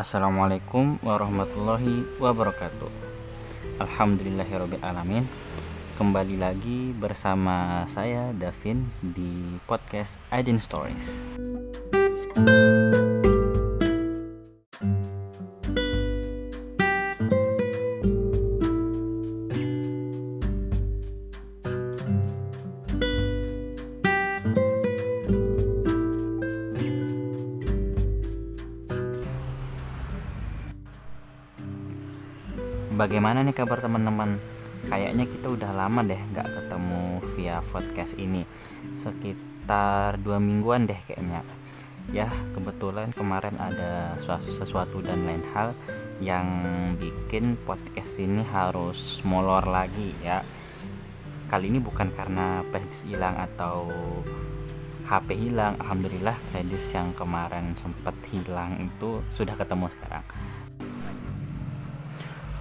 Assalamualaikum warahmatullahi wabarakatuh. Alhamdulillahirrabbilalamin Kembali lagi bersama saya Davin di podcast Aidin Stories Bagaimana nih kabar teman-teman? Kayaknya kita udah lama deh nggak ketemu via podcast ini. Sekitar dua mingguan deh kayaknya. Ya kebetulan kemarin ada sesuatu, sesuatu dan lain hal Yang bikin podcast ini harus molor lagi ya. Kali ini bukan karena flashdisk hilang atau HP hilang. Alhamdulillah flashdisk yang kemarin sempat hilang itu sudah ketemu sekarang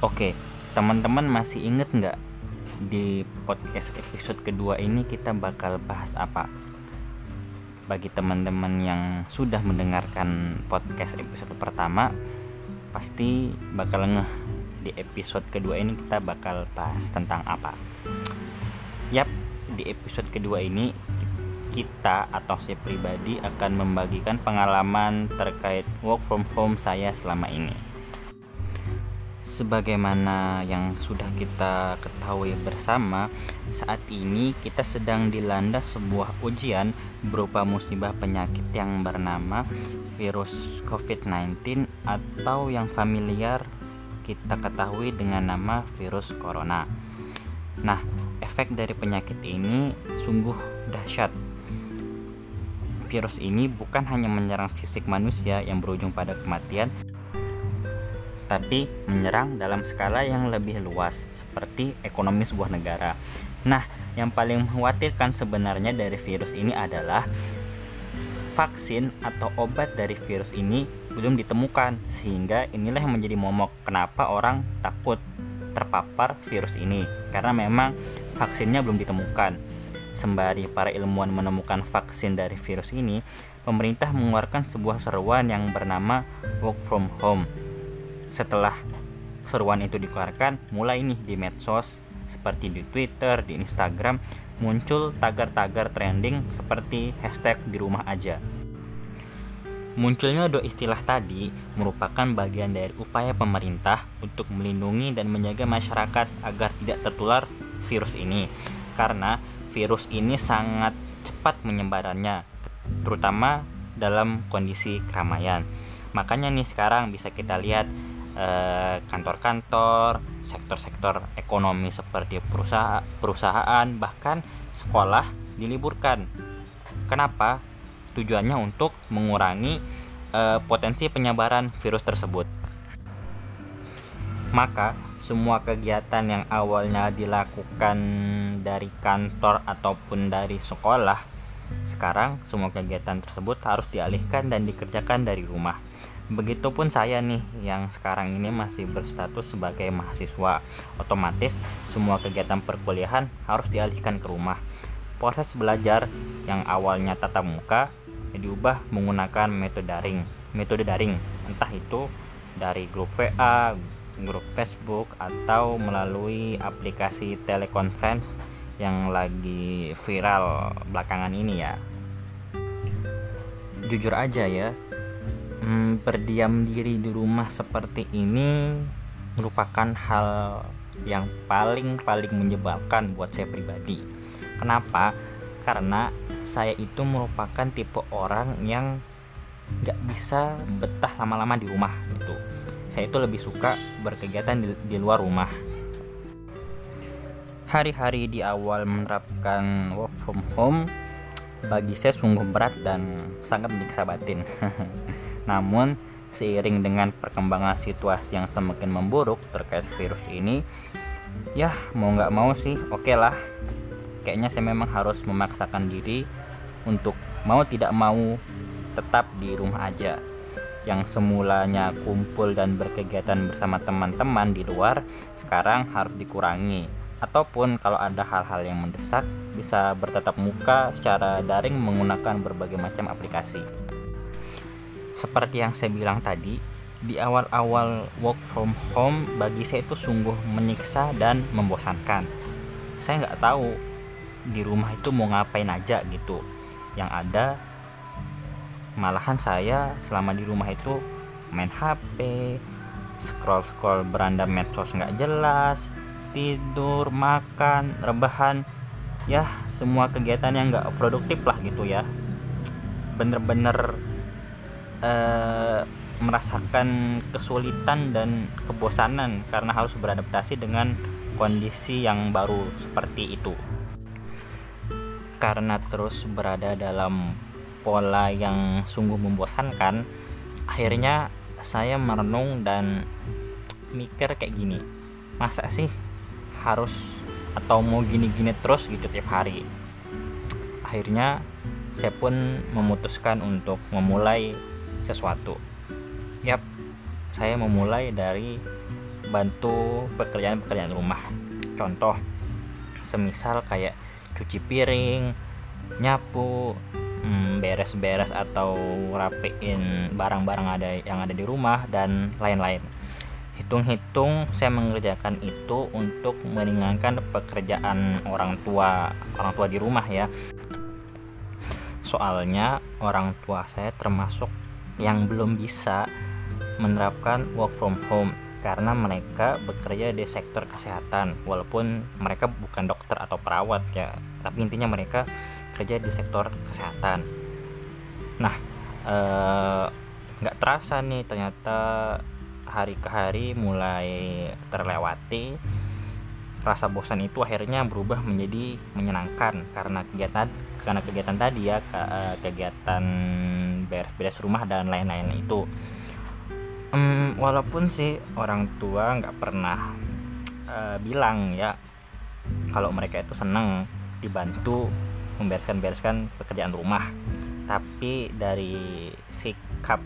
Oke, teman-teman masih inget nggak di podcast episode kedua ini kita bakal bahas apa? Bagi teman-teman yang sudah mendengarkan podcast episode pertama, pasti bakal ngeh di episode kedua ini kita bakal bahas tentang apa. Yap, di episode kedua ini kita atau saya pribadi akan membagikan pengalaman terkait work from home saya selama ini sebagaimana yang sudah kita ketahui bersama, saat ini kita sedang dilanda sebuah ujian berupa musibah penyakit yang bernama virus COVID-19 atau yang familiar kita ketahui dengan nama virus corona. Nah, efek dari penyakit ini sungguh dahsyat. Virus ini bukan hanya menyerang fisik manusia yang berujung pada kematian, tapi menyerang dalam skala yang lebih luas, seperti ekonomi sebuah negara. Nah, yang paling mengkhawatirkan sebenarnya dari virus ini adalah vaksin atau obat dari virus ini belum ditemukan, sehingga inilah yang menjadi momok kenapa orang takut terpapar virus ini, karena memang vaksinnya belum ditemukan. Sembari para ilmuwan menemukan vaksin dari virus ini, pemerintah mengeluarkan sebuah seruan yang bernama work from home setelah seruan itu dikeluarkan mulai nih di medsos seperti di Twitter, di Instagram muncul tagar-tagar trending seperti hashtag di rumah aja. Munculnya dua istilah tadi merupakan bagian dari upaya pemerintah untuk melindungi dan menjaga masyarakat agar tidak tertular virus ini. Karena virus ini sangat cepat menyebarannya, terutama dalam kondisi keramaian. Makanya nih sekarang bisa kita lihat kantor-kantor, sektor-sektor ekonomi seperti perusahaan, bahkan sekolah diliburkan. Kenapa? Tujuannya untuk mengurangi uh, potensi penyebaran virus tersebut. Maka semua kegiatan yang awalnya dilakukan dari kantor ataupun dari sekolah, sekarang semua kegiatan tersebut harus dialihkan dan dikerjakan dari rumah Begitupun saya nih yang sekarang ini masih berstatus sebagai mahasiswa. Otomatis semua kegiatan perkuliahan harus dialihkan ke rumah. Proses belajar yang awalnya tatap muka diubah menggunakan metode daring. Metode daring entah itu dari grup WA, grup Facebook atau melalui aplikasi telekonferensi yang lagi viral belakangan ini ya. Jujur aja ya, hmm, berdiam diri di rumah seperti ini merupakan hal yang paling paling menyebalkan buat saya pribadi. Kenapa? Karena saya itu merupakan tipe orang yang nggak bisa betah lama-lama di rumah gitu. Saya itu lebih suka berkegiatan di, di luar rumah. Hari-hari di awal menerapkan work from home bagi saya sungguh berat dan sangat menyiksa batin. Namun, seiring dengan perkembangan situasi yang semakin memburuk terkait virus ini, ya mau nggak mau sih, oke okay lah. Kayaknya saya memang harus memaksakan diri untuk mau tidak mau tetap di rumah aja. Yang semulanya kumpul dan berkegiatan bersama teman-teman di luar, sekarang harus dikurangi. Ataupun kalau ada hal-hal yang mendesak, bisa bertatap muka secara daring menggunakan berbagai macam aplikasi. Seperti yang saya bilang tadi, di awal-awal work from home bagi saya itu sungguh menyiksa dan membosankan saya nggak tahu di rumah itu mau ngapain aja gitu yang ada malahan saya selama di rumah itu main HP scroll scroll beranda medsos nggak jelas tidur makan rebahan ya semua kegiatan yang nggak produktif lah gitu ya bener-bener uh, merasakan kesulitan dan kebosanan karena harus beradaptasi dengan kondisi yang baru seperti itu. Karena terus berada dalam pola yang sungguh membosankan, akhirnya saya merenung dan mikir kayak gini. Masa sih harus atau mau gini-gini terus gitu tiap hari? Akhirnya saya pun memutuskan untuk memulai sesuatu Yap, saya memulai dari bantu pekerjaan-pekerjaan rumah. Contoh, semisal kayak cuci piring, nyapu, hmm, beres-beres atau rapiin barang-barang ada yang ada di rumah dan lain-lain. Hitung-hitung saya mengerjakan itu untuk meringankan pekerjaan orang tua orang tua di rumah ya. Soalnya orang tua saya termasuk yang belum bisa menerapkan work from home karena mereka bekerja di sektor kesehatan walaupun mereka bukan dokter atau perawat ya tapi intinya mereka kerja di sektor kesehatan nah eh, nggak terasa nih ternyata hari ke hari mulai terlewati rasa bosan itu akhirnya berubah menjadi menyenangkan karena kegiatan karena kegiatan tadi ya eh, kegiatan beres-beres rumah dan lain-lain itu. Um, walaupun sih orang tua nggak pernah uh, bilang ya kalau mereka itu senang dibantu membereskan-bereskan pekerjaan rumah. Tapi dari sikap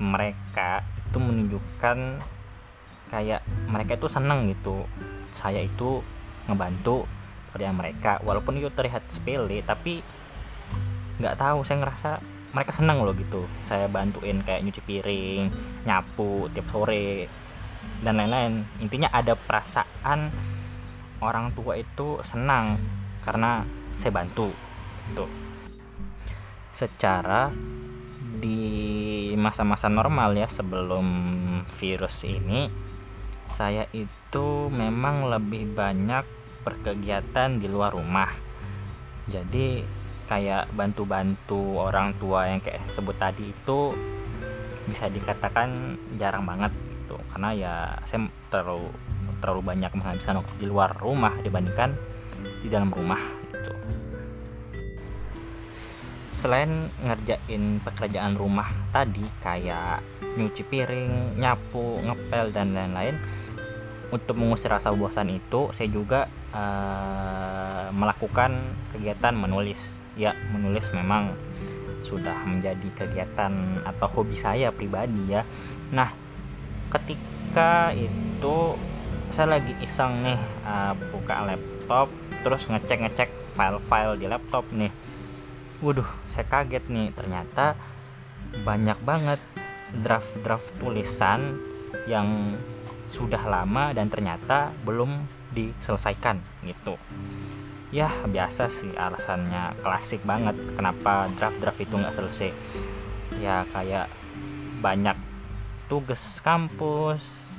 mereka itu menunjukkan kayak mereka itu senang gitu. Saya itu ngebantu pekerjaan mereka. Walaupun itu terlihat sepele tapi nggak tahu saya ngerasa mereka senang loh gitu. Saya bantuin kayak nyuci piring nyapu tiap sore dan lain-lain. Intinya ada perasaan orang tua itu senang karena saya bantu tuh secara di masa-masa normal ya sebelum virus ini saya itu memang lebih banyak berkegiatan di luar rumah jadi kayak bantu-bantu orang tua yang kayak sebut tadi itu bisa dikatakan jarang banget gitu karena ya saya terlalu terlalu banyak menghabiskan waktu di luar rumah dibandingkan di dalam rumah. Selain ngerjain pekerjaan rumah tadi kayak nyuci piring, nyapu, ngepel dan lain-lain, untuk mengusir rasa bosan itu saya juga uh, melakukan kegiatan menulis. Ya menulis memang sudah menjadi kegiatan atau hobi saya pribadi ya. Nah ketika itu saya lagi iseng nih uh, buka laptop terus ngecek-ngecek file-file di laptop nih waduh saya kaget nih. Ternyata banyak banget draft-draft tulisan yang sudah lama dan ternyata belum diselesaikan gitu. Ya biasa sih alasannya. Klasik banget kenapa draft-draft itu nggak selesai. Ya kayak banyak tugas kampus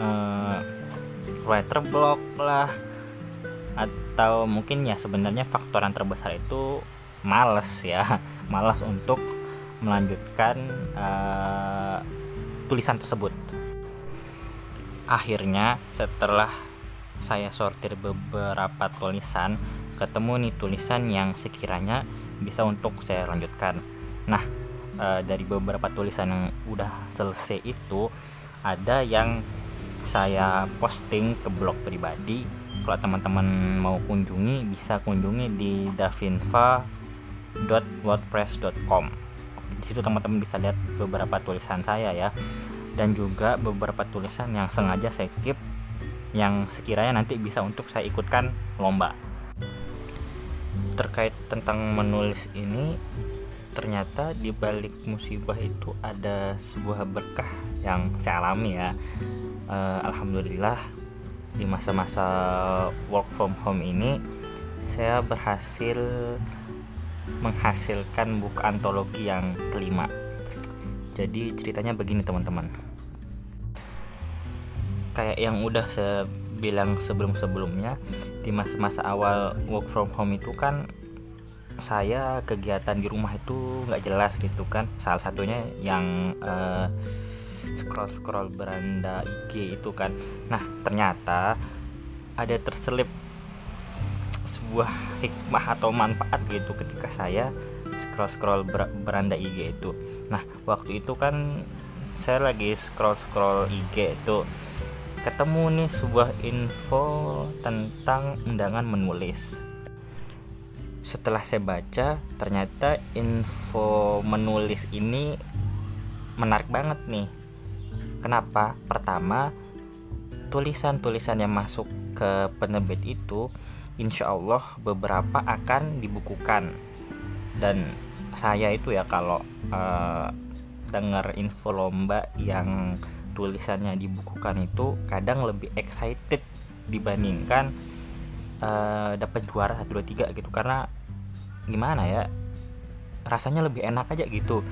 uh, writer block lah atau mungkin ya sebenarnya faktor yang terbesar itu males ya males untuk melanjutkan uh, tulisan tersebut. Akhirnya setelah saya sortir beberapa tulisan ketemu nih tulisan yang sekiranya bisa untuk saya lanjutkan. Nah e, dari beberapa tulisan yang udah selesai itu ada yang saya posting ke blog pribadi. Kalau teman-teman mau kunjungi bisa kunjungi di davinva.wordpress.com di situ teman-teman bisa lihat beberapa tulisan saya ya. Dan juga beberapa tulisan yang sengaja saya keep yang sekiranya nanti bisa untuk saya ikutkan lomba. Terkait tentang menulis ini ternyata di balik musibah itu ada sebuah berkah yang saya alami ya. Uh, alhamdulillah di masa-masa work from home ini saya berhasil menghasilkan buku antologi yang kelima. Jadi ceritanya begini teman-teman. Kayak yang udah saya bilang sebelum-sebelumnya di masa-masa awal work from home itu kan saya kegiatan di rumah itu nggak jelas gitu kan. Salah satunya yang eh, scroll scroll beranda IG itu kan. Nah ternyata ada terselip sebuah hikmah atau manfaat gitu ketika saya scroll scroll ber beranda IG itu. Nah waktu itu kan saya lagi scroll scroll IG itu ketemu nih sebuah info tentang undangan menulis. Setelah saya baca ternyata info menulis ini menarik banget nih. Kenapa? Pertama tulisan-tulisan yang masuk ke penerbit itu insya Allah beberapa akan dibukukan. Dan saya itu ya kalau uh, dengar info lomba yang tulisannya dibukukan itu kadang lebih excited dibandingkan uh, dapat juara satu dua tiga gitu. Karena gimana ya rasanya lebih enak aja gitu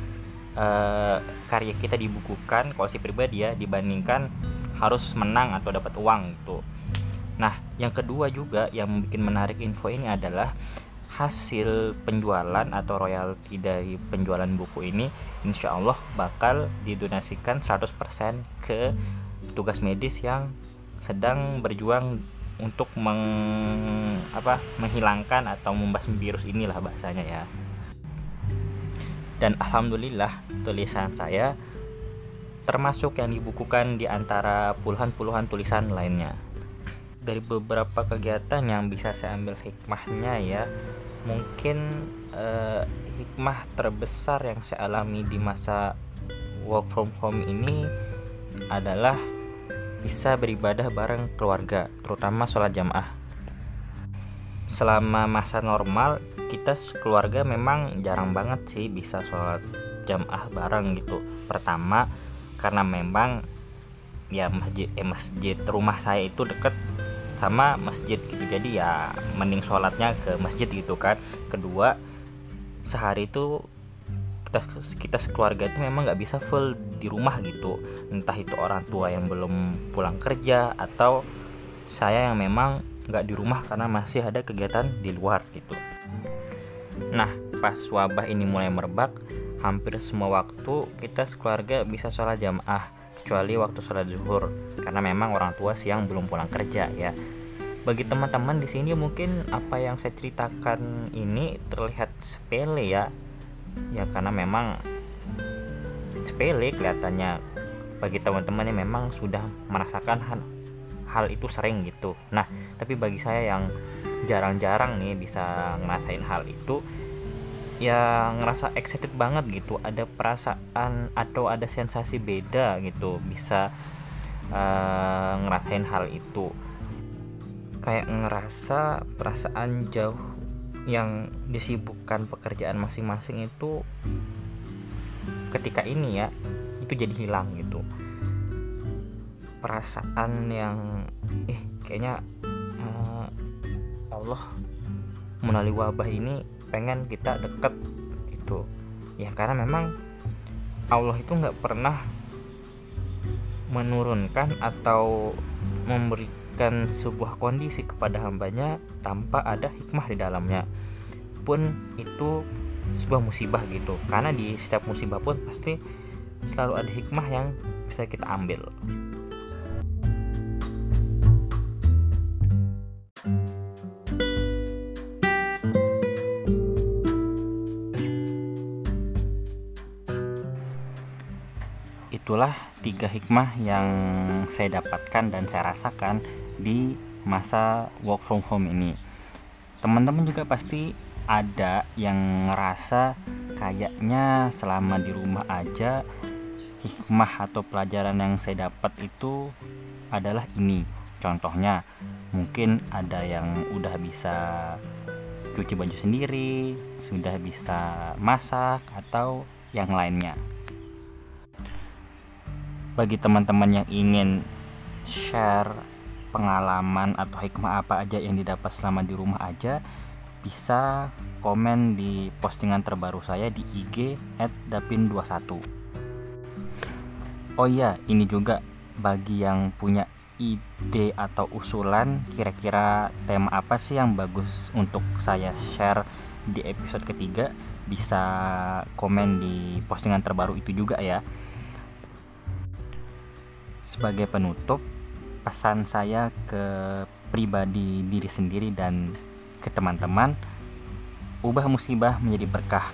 uh, karya kita dibukukan kalau si pribadi ya dibandingkan harus menang atau dapat uang gitu nah yang kedua juga yang bikin menarik info ini adalah hasil penjualan atau royalti dari penjualan buku ini insya Allah bakal didonasikan 100% ke tugas medis yang sedang berjuang untuk meng apa menghilangkan atau membasmi virus inilah bahasanya ya. Dan alhamdulillah tulisan saya termasuk yang dibukukan di antara puluhan-puluhan tulisan lainnya dari beberapa kegiatan yang bisa saya ambil hikmahnya ya mungkin eh, hikmah terbesar yang saya alami di masa work from home ini adalah bisa beribadah bareng keluarga, terutama sholat jamaah. Selama masa normal, kita keluarga memang jarang banget sih bisa sholat jamaah bareng gitu. Pertama, karena memang ya masjid eh, masjid rumah saya itu deket sama masjid gitu. Jadi ya mending sholatnya ke masjid gitu kan. Kedua sehari itu kita kita sekeluarga itu memang nggak bisa full di rumah gitu. Entah itu orang tua yang belum pulang kerja atau saya yang memang nggak di rumah karena masih ada kegiatan di luar gitu. Nah pas wabah ini mulai merebak hampir semua waktu kita sekeluarga bisa sholat jamaah kecuali waktu sholat zuhur karena memang orang tua siang belum pulang kerja ya. Bagi teman-teman di sini mungkin apa yang saya ceritakan ini terlihat sepele ya. Ya karena memang sepele kelihatannya. Bagi teman-teman yang memang sudah merasakan hal, hal itu sering gitu. Nah tapi bagi saya yang jarang-jarang nih bisa ngerasain hal itu ya ngerasa excited banget gitu. Ada perasaan atau ada sensasi beda gitu. Bisa uh, ngerasain hal itu. Kayak ngerasa perasaan jauh yang disibukkan pekerjaan masing-masing itu ketika ini ya itu jadi hilang gitu. Perasaan yang eh kayaknya uh, Allah melalui wabah ini pengen kita deket gitu. Ya karena memang Allah itu nggak pernah menurunkan atau memberikan sebuah kondisi kepada hambanya tanpa ada hikmah di dalamnya. Pun itu sebuah musibah gitu. Karena di setiap musibah pun pasti selalu ada hikmah yang bisa kita ambil itulah tiga hikmah yang saya dapatkan dan saya rasakan di masa work from home ini teman-teman juga pasti ada yang ngerasa kayaknya selama di rumah aja hikmah atau pelajaran yang saya dapat itu adalah ini contohnya mungkin ada yang udah bisa cuci baju sendiri, sudah bisa masak atau yang lainnya. Bagi teman-teman yang ingin share pengalaman atau hikmah apa aja yang didapat selama di rumah aja, bisa komen di postingan terbaru saya di IG @dapin21. Oh iya, ini juga bagi yang punya ide atau usulan kira-kira tema apa sih yang bagus untuk saya share di episode ketiga bisa komen di postingan terbaru itu juga ya sebagai penutup pesan saya ke pribadi diri sendiri dan ke teman-teman ubah musibah menjadi berkah.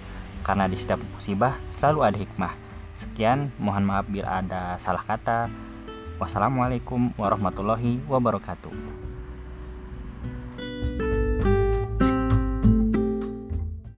Karena di setiap musibah selalu ada hikmah. Sekian mohon maaf bila ada salah kata. Wassalamualaikum warahmatullahi wabarakatuh.